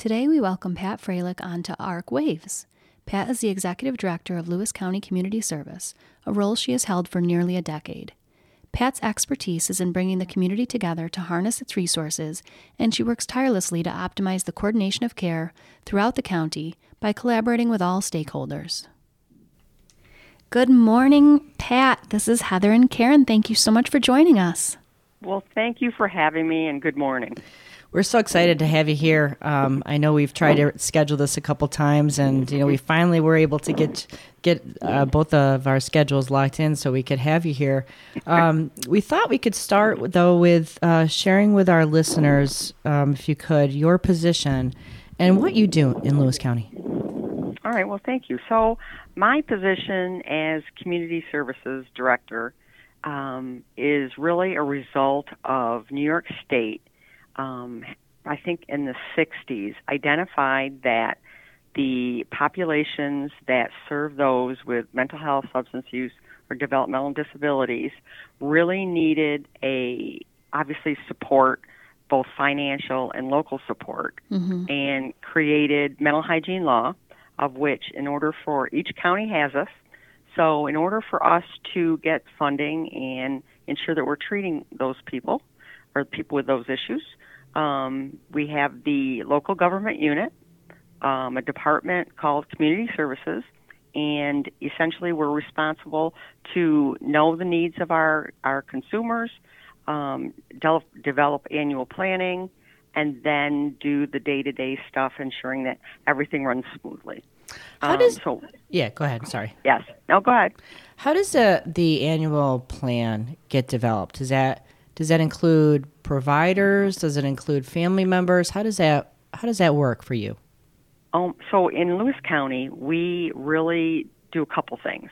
Today we welcome Pat Froelich onto ARC Waves. Pat is the Executive Director of Lewis County Community Service, a role she has held for nearly a decade. Pat's expertise is in bringing the community together to harness its resources, and she works tirelessly to optimize the coordination of care throughout the county by collaborating with all stakeholders. Good morning, Pat. This is Heather and Karen. Thank you so much for joining us. Well, thank you for having me, and good morning. We're so excited to have you here. Um, I know we've tried to schedule this a couple times, and you know we finally were able to get get uh, both of our schedules locked in so we could have you here. Um, we thought we could start though with uh, sharing with our listeners, um, if you could, your position and what you do in Lewis County. All right. Well, thank you. So my position as community services director um, is really a result of New York State um, I think in the 60s, identified that the populations that serve those with mental health, substance use, or developmental disabilities really needed a obviously support, both financial and local support, mm-hmm. and created mental hygiene law, of which, in order for each county has us. So, in order for us to get funding and ensure that we're treating those people or people with those issues, um, we have the local government unit, um, a department called Community Services, and essentially we're responsible to know the needs of our, our consumers, um, de- develop annual planning, and then do the day to day stuff, ensuring that everything runs smoothly. How does um, so? Yeah, go ahead. Sorry. Yes. No, go ahead. How does the the annual plan get developed? Is that does that include providers? Does it include family members? How does that how does that work for you? Um, so in Lewis County, we really do a couple things.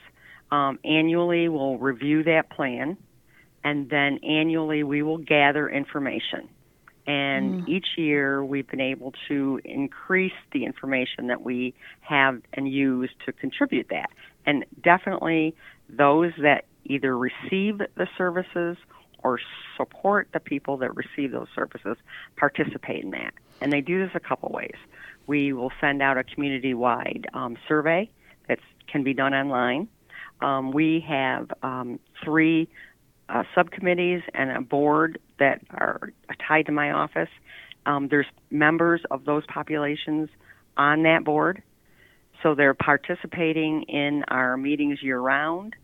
Um, annually, we'll review that plan, and then annually we will gather information. And mm. each year, we've been able to increase the information that we have and use to contribute that. And definitely, those that either receive the services or support the people that receive those services participate in that. And they do this a couple ways. We will send out a community wide um, survey that can be done online. Um, we have um, three uh, subcommittees and a board that are tied to my office. Um, there's members of those populations on that board, so they're participating in our meetings year round.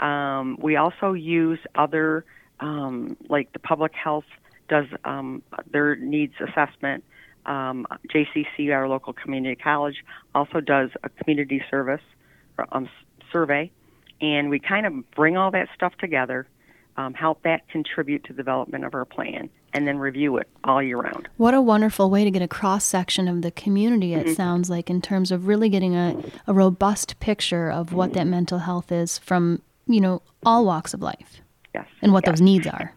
Um, we also use other um, like the public health does um, their needs assessment. Um, JCC, our local community college, also does a community service um, survey, and we kind of bring all that stuff together, um, help that contribute to the development of our plan, and then review it all year round. What a wonderful way to get a cross section of the community, it mm-hmm. sounds like, in terms of really getting a, a robust picture of what that mental health is from, you know, all walks of life. Yes. And what yes. those needs are.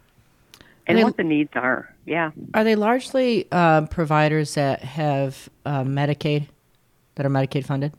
And what the needs are. Yeah. Are they largely uh, providers that have uh, Medicaid, that are Medicaid funded?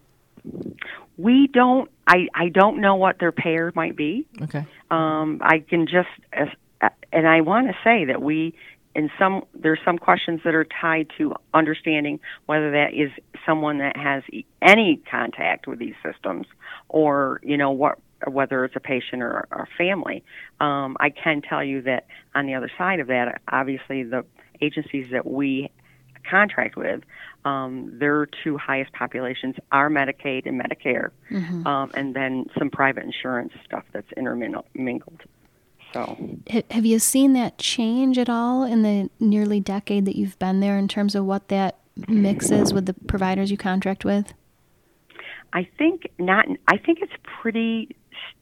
We don't. I I don't know what their payer might be. Okay. Um, I can just, uh, and I want to say that we in some there's some questions that are tied to understanding whether that is someone that has any contact with these systems or you know what whether it's a patient or a family. Um, I can tell you that on the other side of that, obviously the agencies that we contract with, um, their two highest populations are Medicaid and Medicare, mm-hmm. um, and then some private insurance stuff that's intermingled. So, have you seen that change at all in the nearly decade that you've been there in terms of what that mix is with the providers you contract with? I think not. I think it's pretty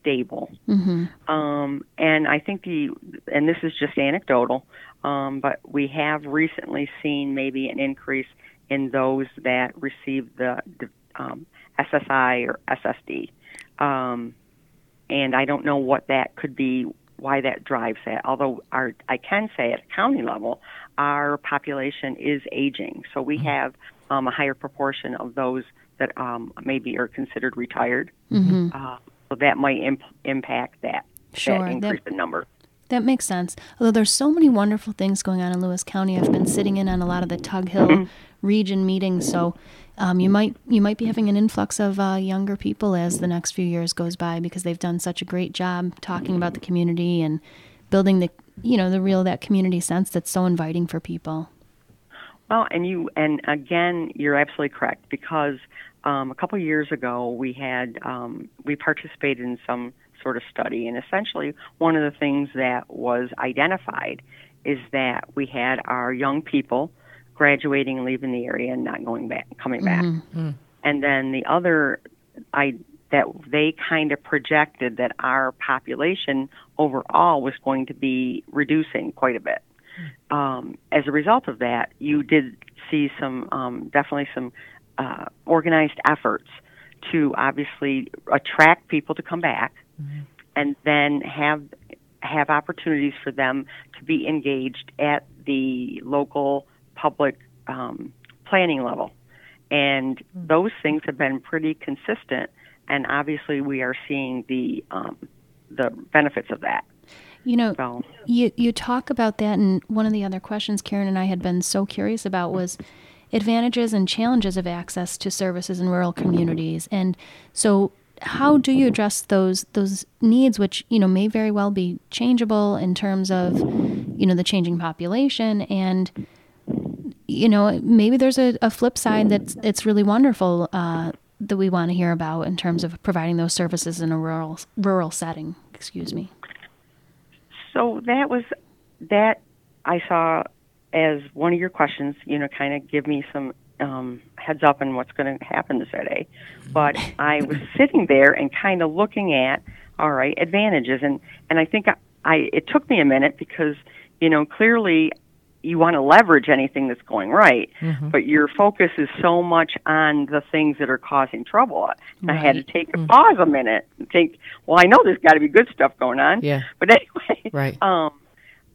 stable. Mm-hmm. Um, and I think the, and this is just anecdotal, um, but we have recently seen maybe an increase in those that receive the, the um, SSI or SSD. Um, and I don't know what that could be, why that drives that. Although our, I can say at a county level, our population is aging, so we mm-hmm. have um, a higher proportion of those that um, maybe are considered retired. Mm-hmm. Uh, so that might imp- impact that, sure, that increase that, in number. That makes sense. Although there's so many wonderful things going on in Lewis County, I've been sitting in on a lot of the Tug Hill Mm-hmm. region meetings, so um, you might you might be having an influx of uh, younger people as the next few years goes by because they've done such a great job talking about the community and building the you know the real that community sense that's so inviting for people. Well, and you, and again, you're absolutely correct because um, a couple years ago we had um, we participated in some sort of study, and essentially one of the things that was identified is that we had our young people graduating and leaving the area and not going back, coming back, and then the other, I that they kind of projected that our population overall was going to be reducing quite a bit. Um, as a result of that, you did see some um, definitely some uh, organized efforts to obviously attract people to come back, and then have have opportunities for them to be engaged at the local public um, planning level, and those things have been pretty consistent. And obviously, we are seeing the um, the benefits of that. You know, So. you you talk about that, and one of the other questions Karen and I had been so curious about was advantages and challenges of access to services in rural communities. And so, how do you address those those needs, which you know may very well be changeable in terms of you know the changing population and you know maybe there's a, a flip side that's it's really wonderful uh, that we want to hear about in terms of providing those services in a rural rural setting. Excuse me. So that was that I saw as one of your questions, you know, kind of give me some um, heads up on what's going to happen today. But I was sitting there and kind of looking at, all right, advantages, and and I think I, I it took me a minute because you know clearly you want to leverage anything that's going right, but your focus is so much on the things that are causing trouble. And I had to take a pause a minute and think, well, I know there's got to be good stuff going on. Yeah. But anyway, Right. um,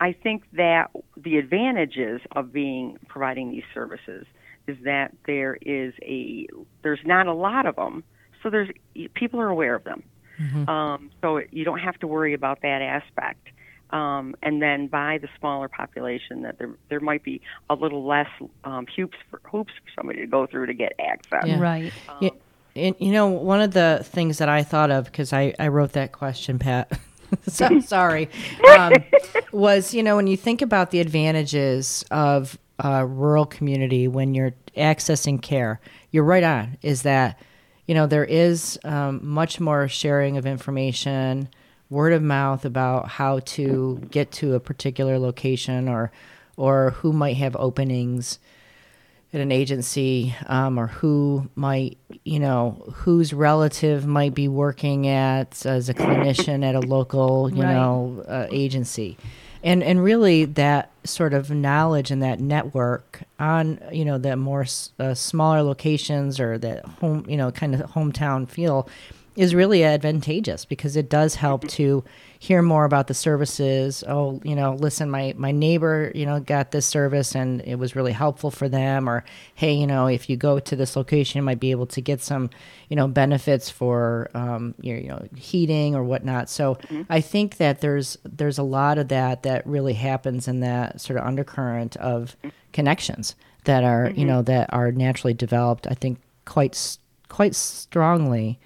I think that the advantages of being providing these services is that there is a there's not a lot of them, so there's people are aware of them. Um, so you don't have to worry about that aspect. Um, and then by the smaller population, that there there might be a little less um, hoops for, hoops for somebody to go through to get access. Yeah. Right. Yeah, and, you know, one of the things that I thought of because I, I wrote that question, Pat. so sorry. Um, was you know when you think about the advantages of a rural community when you're accessing care, you're right on. Is that you know there is um, much more sharing of information, word of mouth about how to get to a particular location or or who might have openings at an agency um, or who might you know whose relative might be working at as a clinician at a local you Right. know uh, agency and and really that sort of knowledge and that network on you know the more uh, smaller locations or that home you know kind of hometown feel is really advantageous because it does help to hear more about the services. Oh, you know, listen, my my neighbor, you know, got this service and it was really helpful for them. Or hey, you know, if you go to this location, you might be able to get some, you know, benefits for um, your you know heating or whatnot. So I think that there's there's a lot of that that really happens in that sort of undercurrent of connections that are you know that are naturally developed. I think quite quite strongly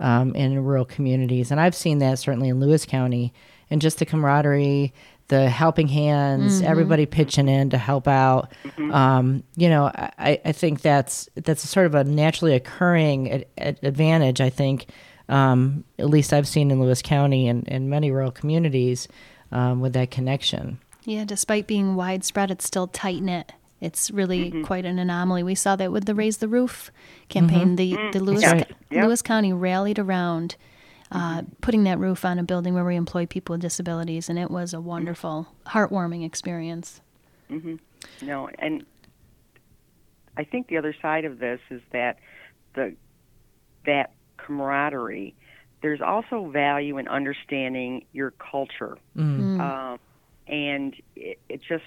um, in rural communities. And I've seen that certainly in Lewis County and just the camaraderie, the helping hands, everybody pitching in to help out. Um, you know, I, I think that's that's sort of a naturally occurring ad- ad- advantage. I think, um, at least I've seen in Lewis County and, and many rural communities um, with that connection. Yeah, despite being widespread, it's still tight knit. It's really mm-hmm. quite an anomaly. We saw that with the Raise the Roof campaign. Mm-hmm. The the mm-hmm. Lewis Yeah. Yeah. Lewis County rallied around uh, putting that roof on a building where we employ people with disabilities, and it was a wonderful, heartwarming experience. No, and I think the other side of this is that the that camaraderie. There's also value in understanding your culture, mm. um, and it, it just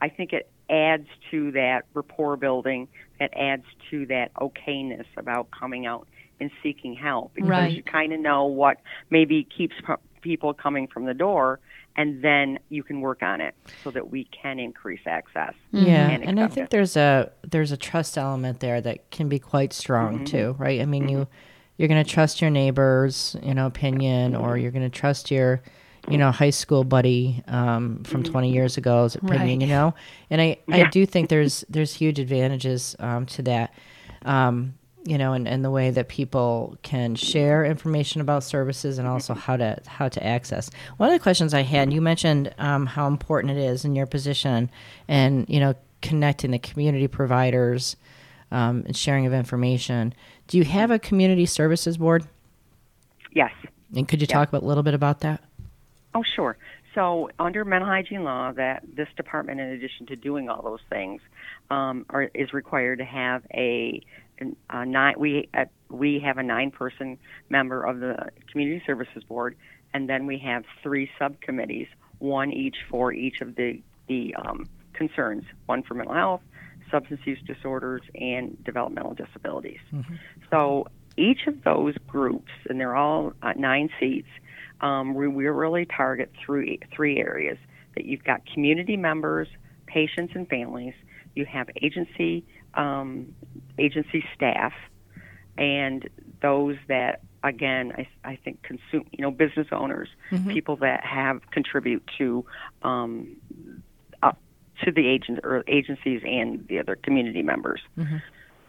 I think it adds to that rapport building. That adds to that okayness about coming out and seeking help because Right. you kind of know what maybe keeps people coming from the door, and then you can work on it so that we can increase access. Mm-hmm. Yeah, and and I think it. there's a there's a trust element there that can be quite strong mm-hmm. too, right? I mean, you mm-hmm. you're going to trust your neighbors, you know, opinion, or you're going to trust your, you know, high school buddy um, from 20 years ago's opinion, Right. you know. And I I do think there's there's huge advantages um, to that. Um, you know, and, and the way that people can share information about services and also how to how to access. One of the questions I had, you mentioned um, how important it is in your position, and you know, connecting the community providers um, and sharing of information. Do you have a community services board? Yes. And could you talk about, a little bit about that? Oh, sure. So, under mental hygiene law, that this department, in addition to doing all those things, um, are, is required to have a, a nine. We uh, we have a nine-person member of the community services board, and then we have three subcommittees, one each for each of the the um, concerns. One for mental health, substance use disorders, and developmental disabilities. So each of those groups, and they're all uh, nine seats, um, we, we really target three three areas. That you've got community members, patients, and families. You have agency um, agency staff, and those that again I, I think consume you know business owners, people that have contribute to um, uh, to the agent or agencies and the other community members.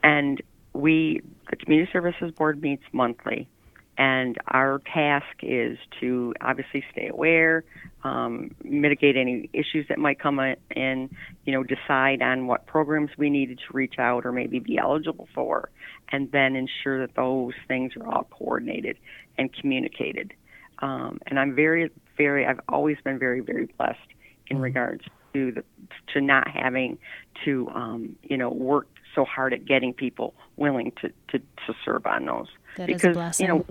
And we, the Community Services Board meets monthly, and our task is to obviously stay aware, um, mitigate any issues that might come in, you know, decide on what programs we needed to reach out or maybe be eligible for, and then ensure that those things are all coordinated and communicated. Um, and I'm very, very, I've always been very, very blessed in regards to the to not having to, um, you know, work so hard at getting people willing to to, to serve on those. That is a because blessing. you know,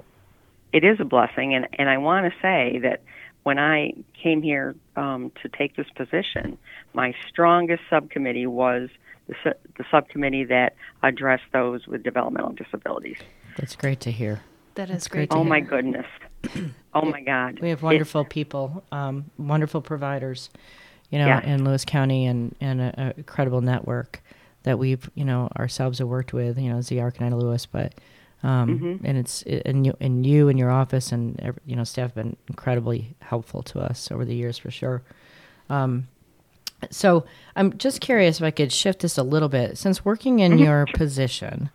it is a blessing, and and I want to say that when I came here um, to take this position, my strongest subcommittee was the, su- the subcommittee that addressed those with developmental disabilities. That's great to hear. That is great. great to to Oh my goodness! Oh my God! We have It- wonderful people, um, wonderful providers, you know, Yeah. in Lewis County and, and a, a credible network that we've, you know, ourselves have worked with, you know, the Arc in Lewis, but, um, Mm-hmm. and it's, and you, and you and your office and, you know, staff have been incredibly helpful to us over the years for sure. Um, so I'm just curious if I could shift this a little bit. Since working in your position,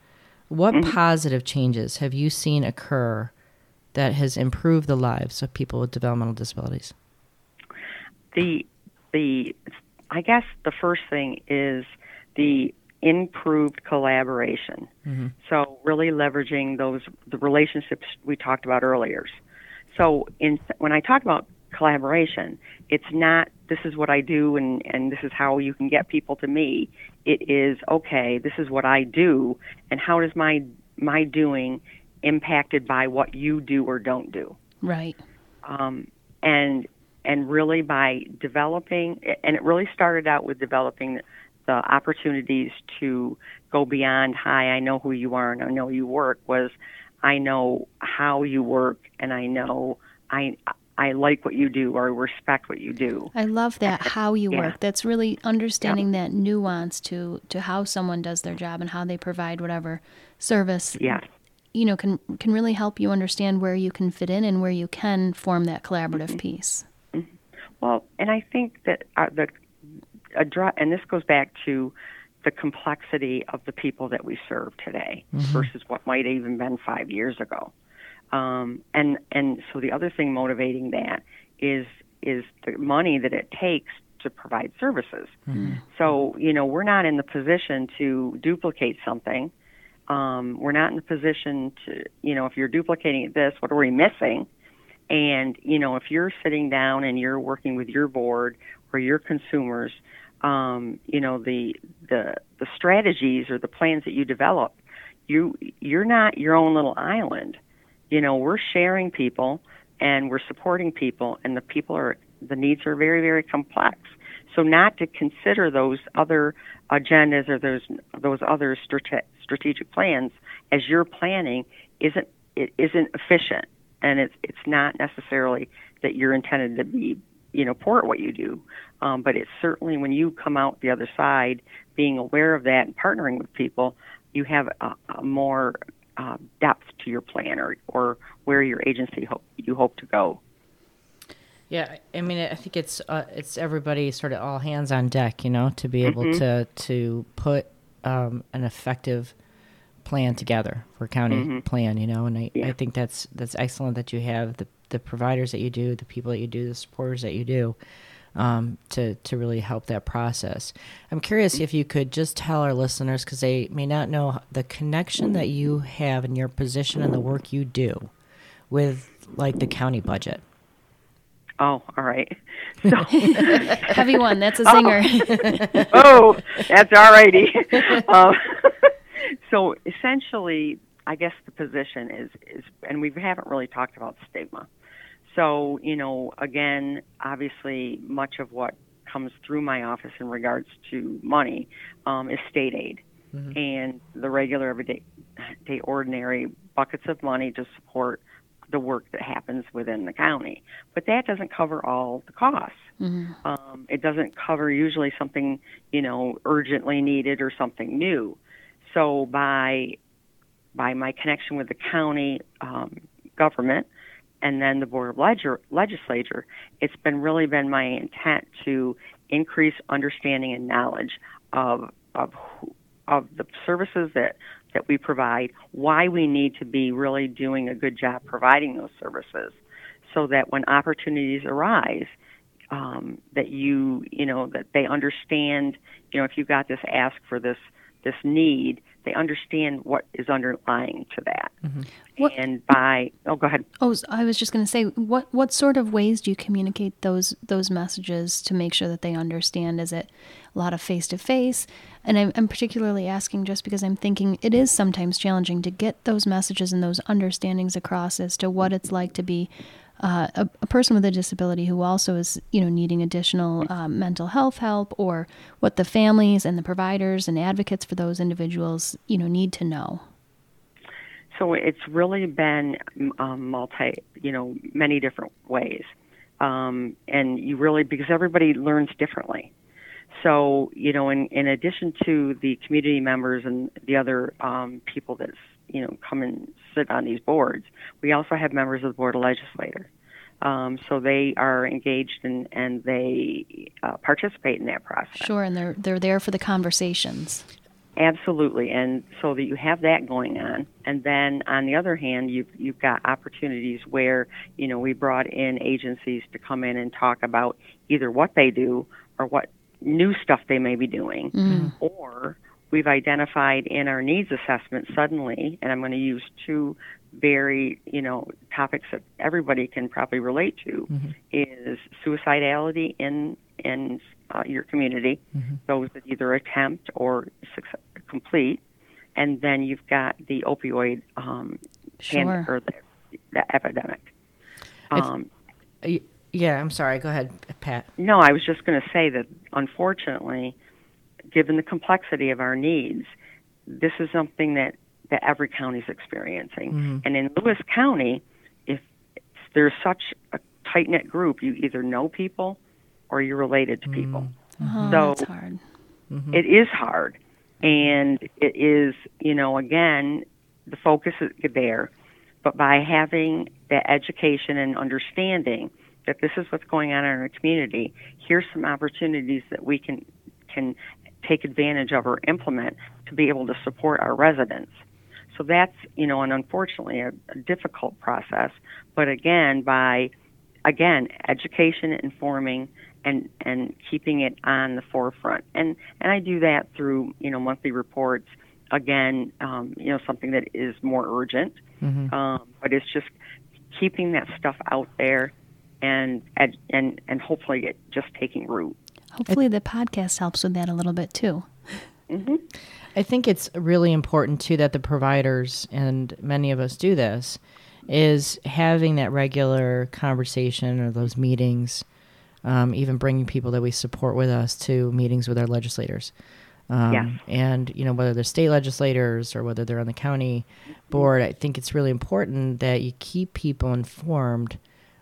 what positive changes have you seen occur that has improved the lives of people with developmental disabilities? the the I guess the first thing is the improved collaboration. So really leveraging those the relationships we talked about earlier. So in when I talk about collaboration, it's not this is what I do and and this is how you can get people to me. It is okay, this is what I do and how does my my doing impacted by what you do or don't do Right. um, and and really by developing and it really started out with developing the opportunities to go beyond hi i know who you are and i know you work was i know how you work and i know i i like what you do or respect what you do I love that how you Yeah. work. That's really understanding that nuance to to how someone does their job and how they provide whatever service. yeah You know, can can really help you understand where you can fit in and where you can form that collaborative piece. Well, and I think that uh, the address, and this goes back to the complexity of the people that we serve today versus what might have even been five years ago. Um, and and so the other thing motivating that is is the money that it takes to provide services. So you know we're not in the position to duplicate something. Um, we're not in the position to you know if you're duplicating this, what are we missing? And you know, if you're sitting down and you're working with your board or your consumers, um, you know the the the strategies or the plans that you develop, you you're not your own little island. You know, we're sharing people and we're supporting people, and the people are the needs are very very complex. So not to consider those other agendas or those those other strate- strategic plans as you're planning isn't it isn't efficient and it's it's not necessarily that you're intended to be you know port what you do. Um, but it's certainly when you come out the other side, being aware of that and partnering with people, you have a, a more uh, depth to your plan or, or where your agency hope you hope to go. Yeah, I mean, I think it's uh, it's everybody sort of all hands on deck, you know, to be able mm-hmm. to to put um, an effective plan together for county mm-hmm. plan, you know, and I, yeah. I think that's that's excellent that you have the the providers that you do, the people that you do, the supporters that you do, um, to to really help that process. I'm curious if you could just tell our listeners because they may not know the connection that you have in your position and the work you do with like the county budget. Oh, all right. So, Heavy one. That's a singer. Oh, oh that's all righty. Um, so essentially, I guess the position is is, and we haven't really talked about stigma. So you know, again, obviously, much of what comes through my office in regards to money um, is state aid mm-hmm. and the regular everyday day ordinary buckets of money to support the work that happens within the county. But that doesn't cover all the costs. Mm-hmm. Um, it doesn't cover usually something, you know, urgently needed or something new. So by by my connection with the county um, government and then the board of ledger, legislature, it's been really been my intent to increase understanding and knowledge of of of the services that that we provide, why we need to be really doing a good job providing those services, so that when opportunities arise, um, that you you know that they understand. You know, if you got this ask for this this need, they understand what is underlying to that. Mm-hmm. and by oh, go ahead. Oh, I was just going to say, what what sort of ways do you communicate those those messages to make sure that they understand? Is it a lot of face to face? And I'm, I'm particularly asking just because I'm thinking it is sometimes challenging to get those messages and those understandings across as to what it's like to be uh, a, a, person with a disability who also is, you know, needing additional um, mental health help, or what the families and the providers and advocates for those individuals, you know, need to know. So it's really been um, multi, you know, many different ways, um, and you really because everybody learns differently. So you know, in in addition to the community members and the other um, people that you know come and sit on these boards. We also have members of the board of legislators. Um, so they are engaged and and they uh, participate in that process. Sure, and they're they're there for the conversations. Absolutely, and so that you have that going on, and then on the other hand, you've you've got opportunities where you know we brought in agencies to come in and talk about either what they do or what new stuff they may be doing, mm. or we've identified in our needs assessment suddenly, and I'm going to use two very, you know, topics that everybody can probably relate to, mm-hmm. is suicidality in in uh, your community, mm-hmm. those that either attempt or success, complete, and then you've got the opioid um, sure. Or the, the epidemic. Um, yeah, I'm sorry. Go ahead, Pat. No, I was just going to say that unfortunately given the complexity of our needs, this is something that, that every county is experiencing. Mm-hmm. And in Lewis County, if there's such a tight knit group, you either know people or you're related to people. Mm-hmm. so that's hard. Mm-hmm. It is hard. And it is, you know, again, the focus is there. But by having the education and understanding that this is what's going on in our community, here's some opportunities that we can can take advantage of or implement to be able to support our residents. So that's, you know, and unfortunately a, a difficult process. But again, by again, education, informing, and and keeping it on the forefront. And and I do that through you know monthly reports. Again, um, you know something that is more urgent, mm-hmm. um, but it's just keeping that stuff out there, and and and hopefully it just taking root. Hopefully, the podcast helps with that a little bit too. Mm-hmm. I think it's really important too that the providers and many of us do this is having that regular conversation or those meetings, um, even bringing people that we support with us to meetings with our legislators. Um, yeah. And, you know, whether they're state legislators or whether they're on the county board, I think it's really important that you keep people informed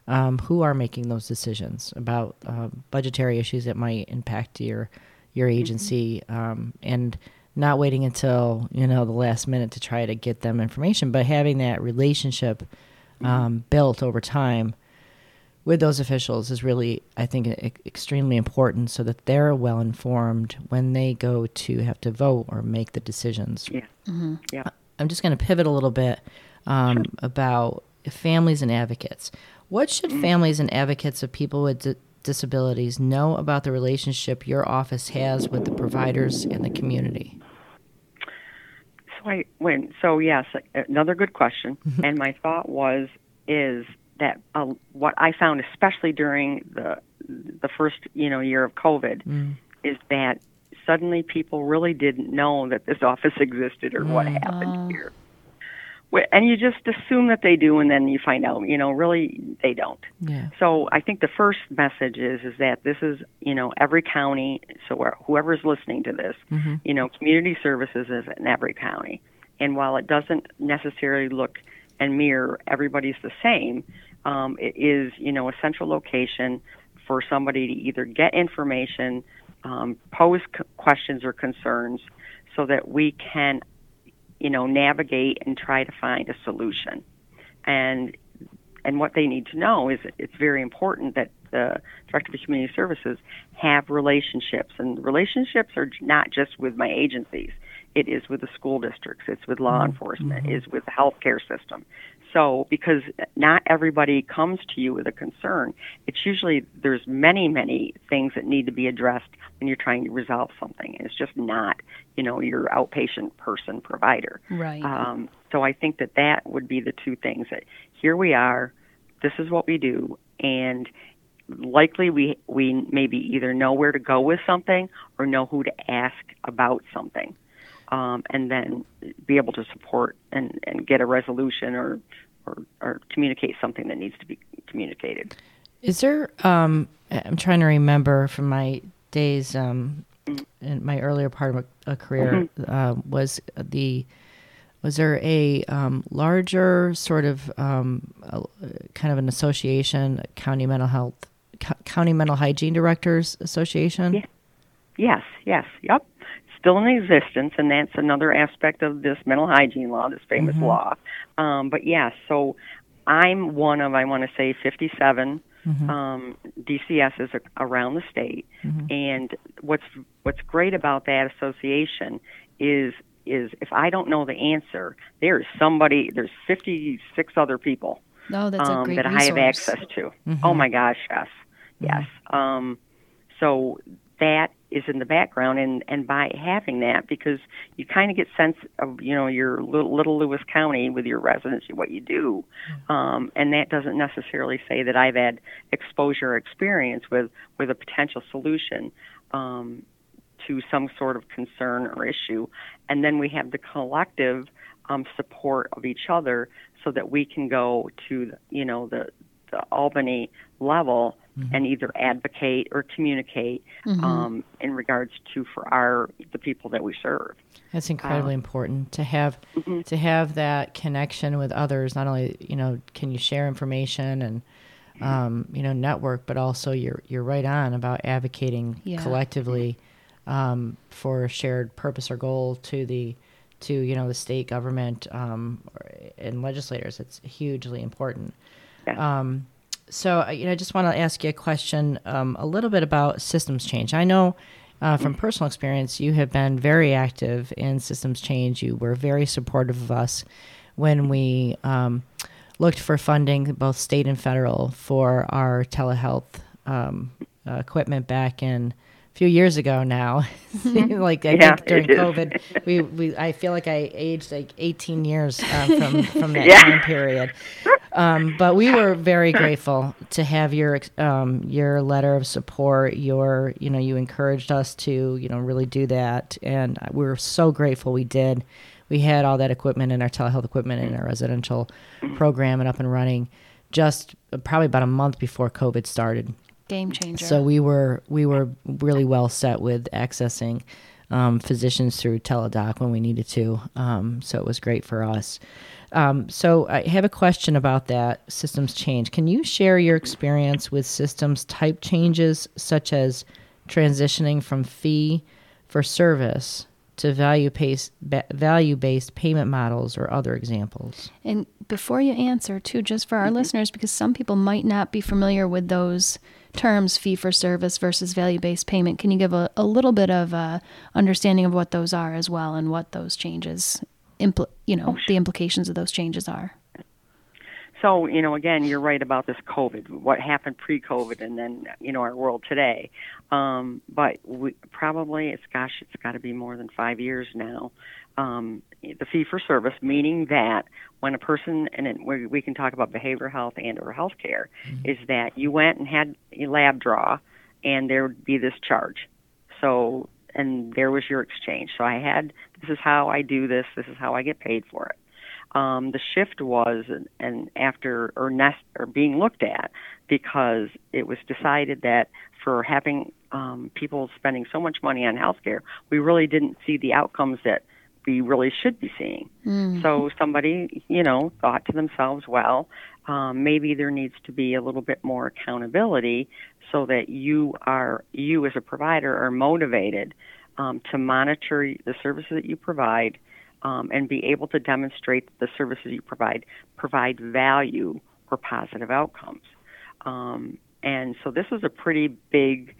um, who are making those decisions about uh, budgetary issues that might impact your your agency, um, and not waiting until you know the last minute to try to get them information, but having that relationship um, built over time with those officials is really, I think, e- extremely important so that they're well informed when they go to have to vote or make the decisions. Yeah. Yeah. I'm just going to pivot a little bit um, about families and advocates. What should mm. families and advocates of people with di- disabilities know about the relationship your office has with the providers and the community? So I when so yes, another good question. Mm-hmm. and my thought was is that uh, what I found, especially during the the first you know year of COVID, mm. is that suddenly people really didn't know that this office existed or what mm. happened ah. here. And you just assume that they do, and then you find out, you know, really they don't. Yeah. So I think the first message is is that this is you know every county. So whoever's listening to this, you know, community services is in every county, and while it doesn't necessarily look and mirror everybody's the same, um, it is you know a central location for somebody to either get information, um, pose c- questions or concerns, so that we can you know navigate and try to find a solution. And and what they need to know is it's very important that the director of community services have relationships. And relationships are not just with my agencies. It is with the school districts. It's with law mm-hmm. enforcement. Mm-hmm. It's with the healthcare system so because not everybody comes to you with a concern. It's usually there's many many things that need to be addressed when you're trying to resolve something. It's just not you know your outpatient person provider. Right. um, so I think that that would be the two things that here we are, this is what we do, and likely we we maybe either know where to go with something or know who to ask about something, um, and then be able to support and, and get a resolution or, or or communicate something that needs to be communicated. Is there? Um, I'm trying to remember from my days um, in my earlier part of a, a career uh, was the was there a um, larger sort of um, uh, kind of an association, county mental health, co- county mental hygiene directors association? Yeah. Yes, yes, yep. Still in existence, and that's another aspect of this mental hygiene law, this famous law. Um, but yes, so I'm one of, I want to say, 57 um, DCSs around the state. And what's what's great about that association is is if I don't know the answer, there's somebody, there's 56 other people Oh, that's a um, that I have access to. Oh my gosh, yes, yes. Um, so that is in the background, and and by having that, because you kind of get sense of you know your little, little Lewis County with your residents, what you do, um, and that doesn't necessarily say that I've had exposure or experience with with a potential solution. Um, to some sort of concern or issue, and then we have the collective um, support of each other, so that we can go to the, you know the the Albany level and either advocate or communicate um, in regards to for our the people that we serve. That's incredibly important to have Mm-hmm. to have that connection with others. Not only you know can you share information and um, you know network, but also you're you're right on about advocating Yeah. collectively um, for a shared purpose or goal to the to you know the state government um, and legislators. It's hugely important. Um, so uh, you know, I just want to ask you a question, um, a little bit about systems change. I know uh, from personal experience, you have been very active in systems change. You were very supportive of us when we um, looked for funding, both state and federal, for our telehealth um, uh, equipment back in a few years ago now. like I Yeah, think during. COVID, we, we I feel like I aged like 18 years um, from from that Yeah. time period. Um, but we were very grateful to have your um, your letter of support. Your you know you encouraged us to you know really do that, and we were so grateful we did. We had all that equipment and our telehealth equipment in our residential program and up and running, just uh, probably about a month before COVID started. Game changer. So we were we were really well set with accessing um, physicians through teledoc when we needed to. Um, so it was great for us. Um, so I have a question about that systems change. Can you share your experience with systems type changes, such as transitioning from fee for service to value based value based payment models or other examples? And before you answer, too, just for our mm-hmm. listeners, because some people might not be familiar with those terms, fee for service versus value based payment, can you give a, a little bit of uh, understanding of what those are as well and what those changes, impl- you know, the implications of those changes are? So, you know, again, you're right about this COVID, what happened pre COVID and then, you know, our world today. Um, but we, probably it's, gosh, it's got to be more than five years now. Um, the fee for service, meaning that when a person, and it, we, we can talk about behavioral health and or healthcare, mm-hmm. is that you went and had a lab draw and there would be this charge. So, and there was your exchange. So I had, this is how I do this, this is how I get paid for it um, the shift was and after or nest or being looked at because it was decided that for having um, people spending so much money on healthcare, we really didn't see the outcomes that we really should be seeing. Mm. So somebody, you know, thought to themselves, well, um, maybe there needs to be a little bit more accountability so that you are you as a provider are motivated um, to monitor the services that you provide um, and be able to demonstrate that the services you provide provide value or positive outcomes. Um, and so this was a pretty big,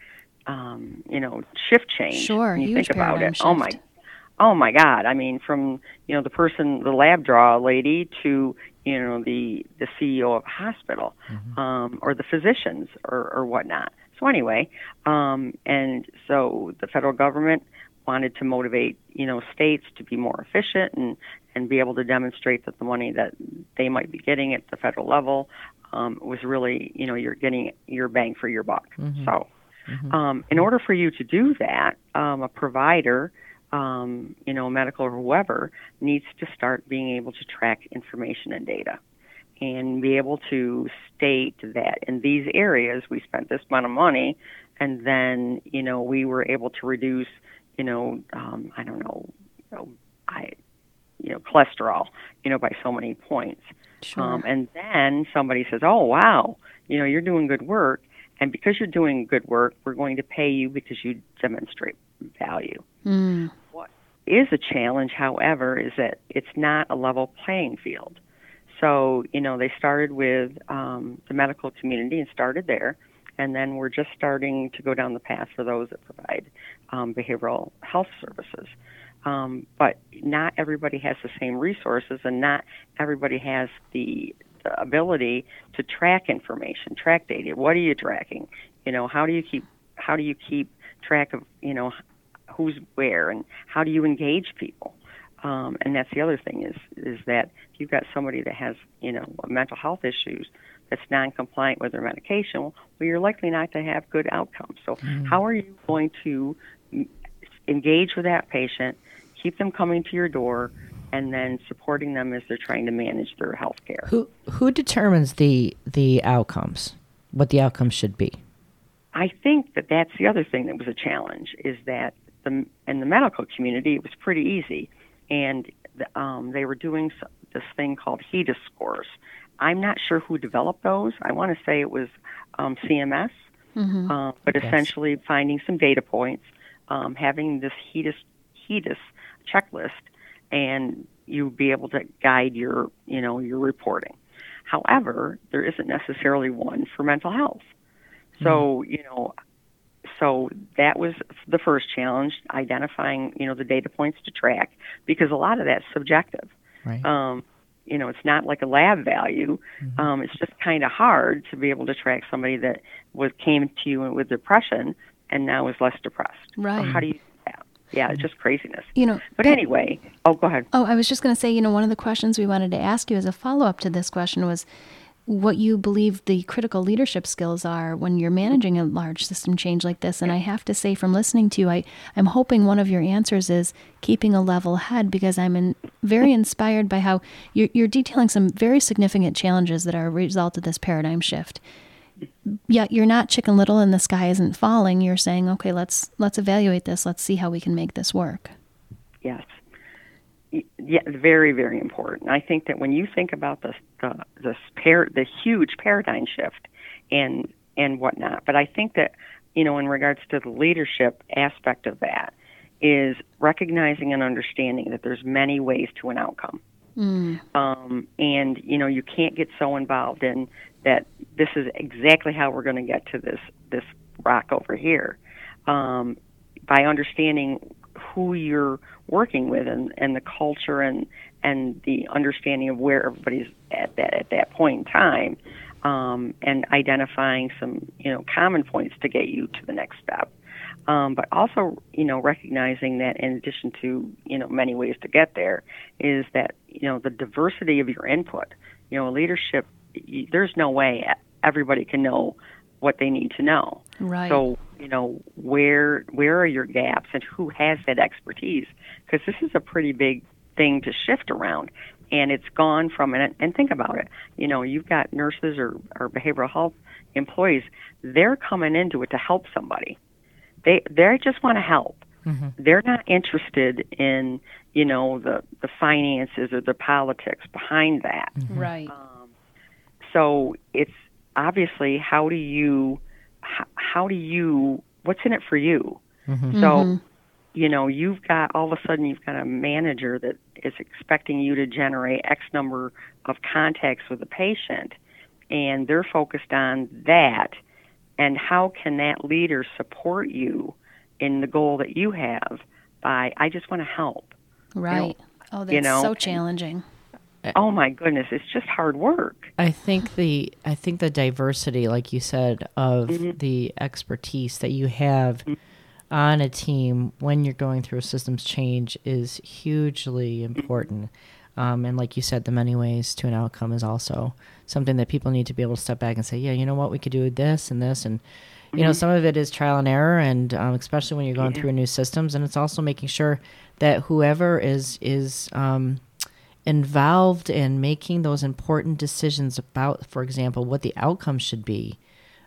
um, you know, shift change. Sure, when you huge think about it. Shift. Oh my, oh my God! I mean, from you know the person, the lab draw lady, to you know the the CEO of a hospital, mm-hmm. um, or the physicians, or or whatnot. So anyway, um, and so the federal government wanted to motivate you know states to be more efficient and and be able to demonstrate that the money that they might be getting at the federal level um, was really you know you're getting your bang for your buck. Mm-hmm. So, mm-hmm. Um, in order for you to do that, um, a provider, um, you know, medical or whoever, needs to start being able to track information and data. And be able to state that in these areas we spent this amount of money, and then you know we were able to reduce you know, um, I don't know, you know, I, you know, cholesterol, you know, by so many points. Sure. Um, and then somebody says, "Oh, wow, you know, you're doing good work, and because you're doing good work, we're going to pay you because you demonstrate value." Mm. What is a challenge, however, is that it's not a level playing field. So, you know, they started with um, the medical community and started there and then we're just starting to go down the path for those that provide um, behavioral health services. Um, but not everybody has the same resources, and not everybody has the, the ability to track information, track data. What are you tracking? You know, how do you keep how do you keep track of you know who's where, and how do you engage people? Um, and that's the other thing is is that if you've got somebody that has you know mental health issues, that's non-compliant with their medication, well, you're likely not to have good outcomes. So, mm-hmm. how are you going to engage with that patient, keep them coming to your door, and then supporting them as they're trying to manage their health care? Who who determines the the outcomes? What the outcomes should be? I think that that's the other thing that was a challenge is that the in the medical community it was pretty easy, and um, they were doing this thing called HEDIS scores, I'm not sure who developed those. I want to say it was um, CMS, mm-hmm. uh, but yes. essentially finding some data points, um, having this HEDIS, HEDIS checklist, and you be able to guide your, you know, your reporting. However, there isn't necessarily one for mental health. So, mm-hmm. you know, so that was the first challenge, identifying, you know, the data points to track, because a lot of that's subjective. Right. Um, you know, it's not like a lab value. Mm-hmm. Um, it's just kind of hard to be able to track somebody that was came to you with depression and now is less depressed. Right. So how do you do that? Yeah, it's just craziness. You know. But anyway, oh, go ahead. Oh, I was just going to say, you know, one of the questions we wanted to ask you as a follow up to this question was what you believe the critical leadership skills are when you're managing a large system change like this. And I have to say, from listening to you, I, I'm hoping one of your answers is keeping a level head because I'm in, very inspired by how you're, you're detailing some very significant challenges that are a result of this paradigm shift. yet you're not chicken little and the sky isn't falling. You're saying, okay, let's let's evaluate this. Let's see how we can make this work. Yes. Yeah, very, very important. I think that when you think about the the the, par- the huge paradigm shift and and whatnot, but I think that you know in regards to the leadership aspect of that is recognizing and understanding that there's many ways to an outcome. Mm. Um, and you know you can't get so involved in that this is exactly how we're going to get to this this rock over here um, by understanding who you're working with and, and the culture and and the understanding of where everybody's at that at that point in time um, and identifying some you know common points to get you to the next step. Um, but also you know recognizing that in addition to you know many ways to get there is that you know the diversity of your input. You know leadership there's no way everybody can know what they need to know. Right. So you know where where are your gaps and who has that expertise? Because this is a pretty big thing to shift around and it's gone from and, and think about it you know you've got nurses or, or behavioral health employees they're coming into it to help somebody. They they just want to help. Mm-hmm. they're not interested in you know the the finances or the politics behind that. Mm-hmm. right. Um, so it's obviously how do you how, how do you what's in it for you mm-hmm. so mm-hmm. you know you've got all of a sudden you've got a manager that is expecting you to generate x number of contacts with a patient and they're focused on that and how can that leader support you in the goal that you have by i just want to help right you know, oh that's you know? so challenging oh my goodness it's just hard work i think the i think the diversity like you said of mm-hmm. the expertise that you have mm-hmm. on a team when you're going through a systems change is hugely mm-hmm. important um, and like you said the many ways to an outcome is also something that people need to be able to step back and say yeah you know what we could do this and this and you know mm-hmm. some of it is trial and error and um, especially when you're going yeah. through new systems and it's also making sure that whoever is is um, involved in making those important decisions about, for example, what the outcome should be,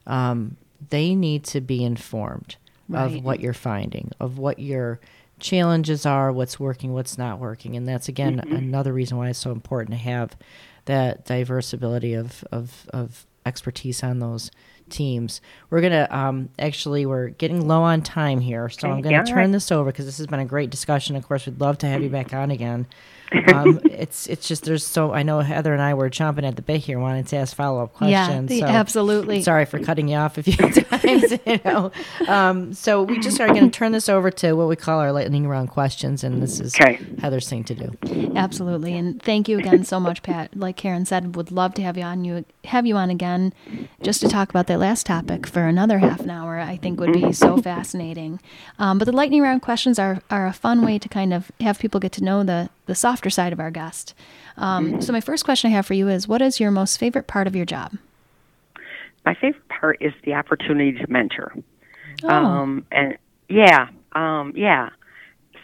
um, they need to be informed right. of what you're finding, of what your challenges are, what's working, what's not working. And that's, again, mm-hmm. another reason why it's so important to have that diverse ability of, of, of expertise on those teams. We're gonna um, actually we're getting low on time here, so I'm gonna turn right. this over because this has been a great discussion. Of course, we'd love to have you back on again um, it's it's just there's so I know Heather and I were chomping at the bit here, wanting to ask follow up questions. Yeah, so absolutely. Sorry for cutting you off a few times. you know, um, so we just are going to turn this over to what we call our lightning round questions, and this is okay. Heather's thing to do. Absolutely, and thank you again so much, Pat. Like Karen said, would love to have you on you have you on again, just to talk about that last topic for another half an hour. I think would be so fascinating. Um, but the lightning round questions are are a fun way to kind of have people get to know the the softer side of our guest. Um, so, my first question I have for you is what is your most favorite part of your job? My favorite part is the opportunity to mentor. Oh. Um, and yeah, um, yeah.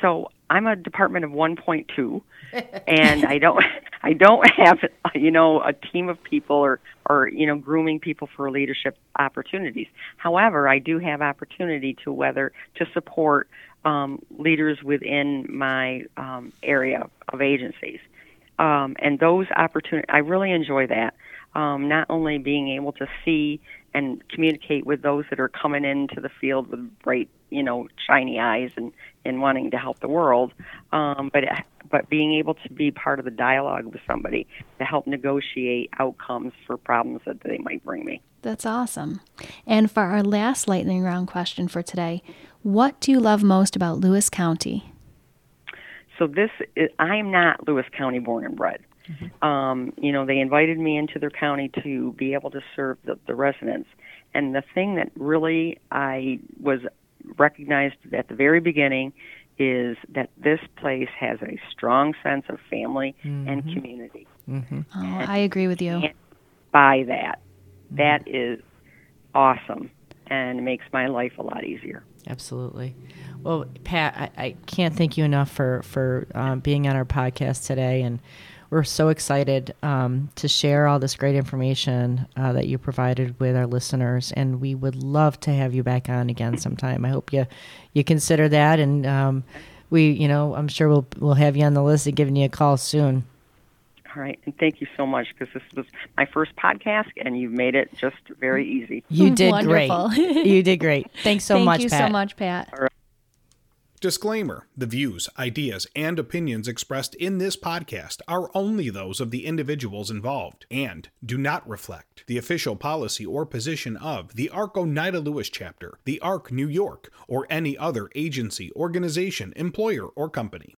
So I'm a department of 1.2, and I don't, I don't have, you know, a team of people or, or you know, grooming people for leadership opportunities. However, I do have opportunity to whether to support um, leaders within my um, area of agencies. Um, and those opportunities, I really enjoy that. Um, not only being able to see and communicate with those that are coming into the field with bright, you know, shiny eyes and, and wanting to help the world, um, but but being able to be part of the dialogue with somebody to help negotiate outcomes for problems that they might bring me. That's awesome. And for our last lightning round question for today, what do you love most about Lewis County? So this, is, I am not Lewis County born and bred. Mm-hmm. Um, you know, they invited me into their county to be able to serve the, the residents. And the thing that really I was recognized at the very beginning is that this place has a strong sense of family mm-hmm. and community. Mm-hmm. Oh, I agree with you. By that, mm-hmm. that is awesome and makes my life a lot easier. Absolutely. Well, Pat, I, I can't thank you enough for for um, being on our podcast today, and we're so excited um, to share all this great information uh, that you provided with our listeners, and we would love to have you back on again sometime. I hope you you consider that, and um, we, you know, I'm sure we'll we'll have you on the list and giving you a call soon. All right, and thank you so much because this was my first podcast, and you've made it just very easy. You did great. you did great. Thanks so Thank much, Thank you Pat. so much, Pat. Disclaimer The views, ideas, and opinions expressed in this podcast are only those of the individuals involved and do not reflect the official policy or position of the ARC Oneida Lewis chapter, the ARC New York, or any other agency, organization, employer, or company.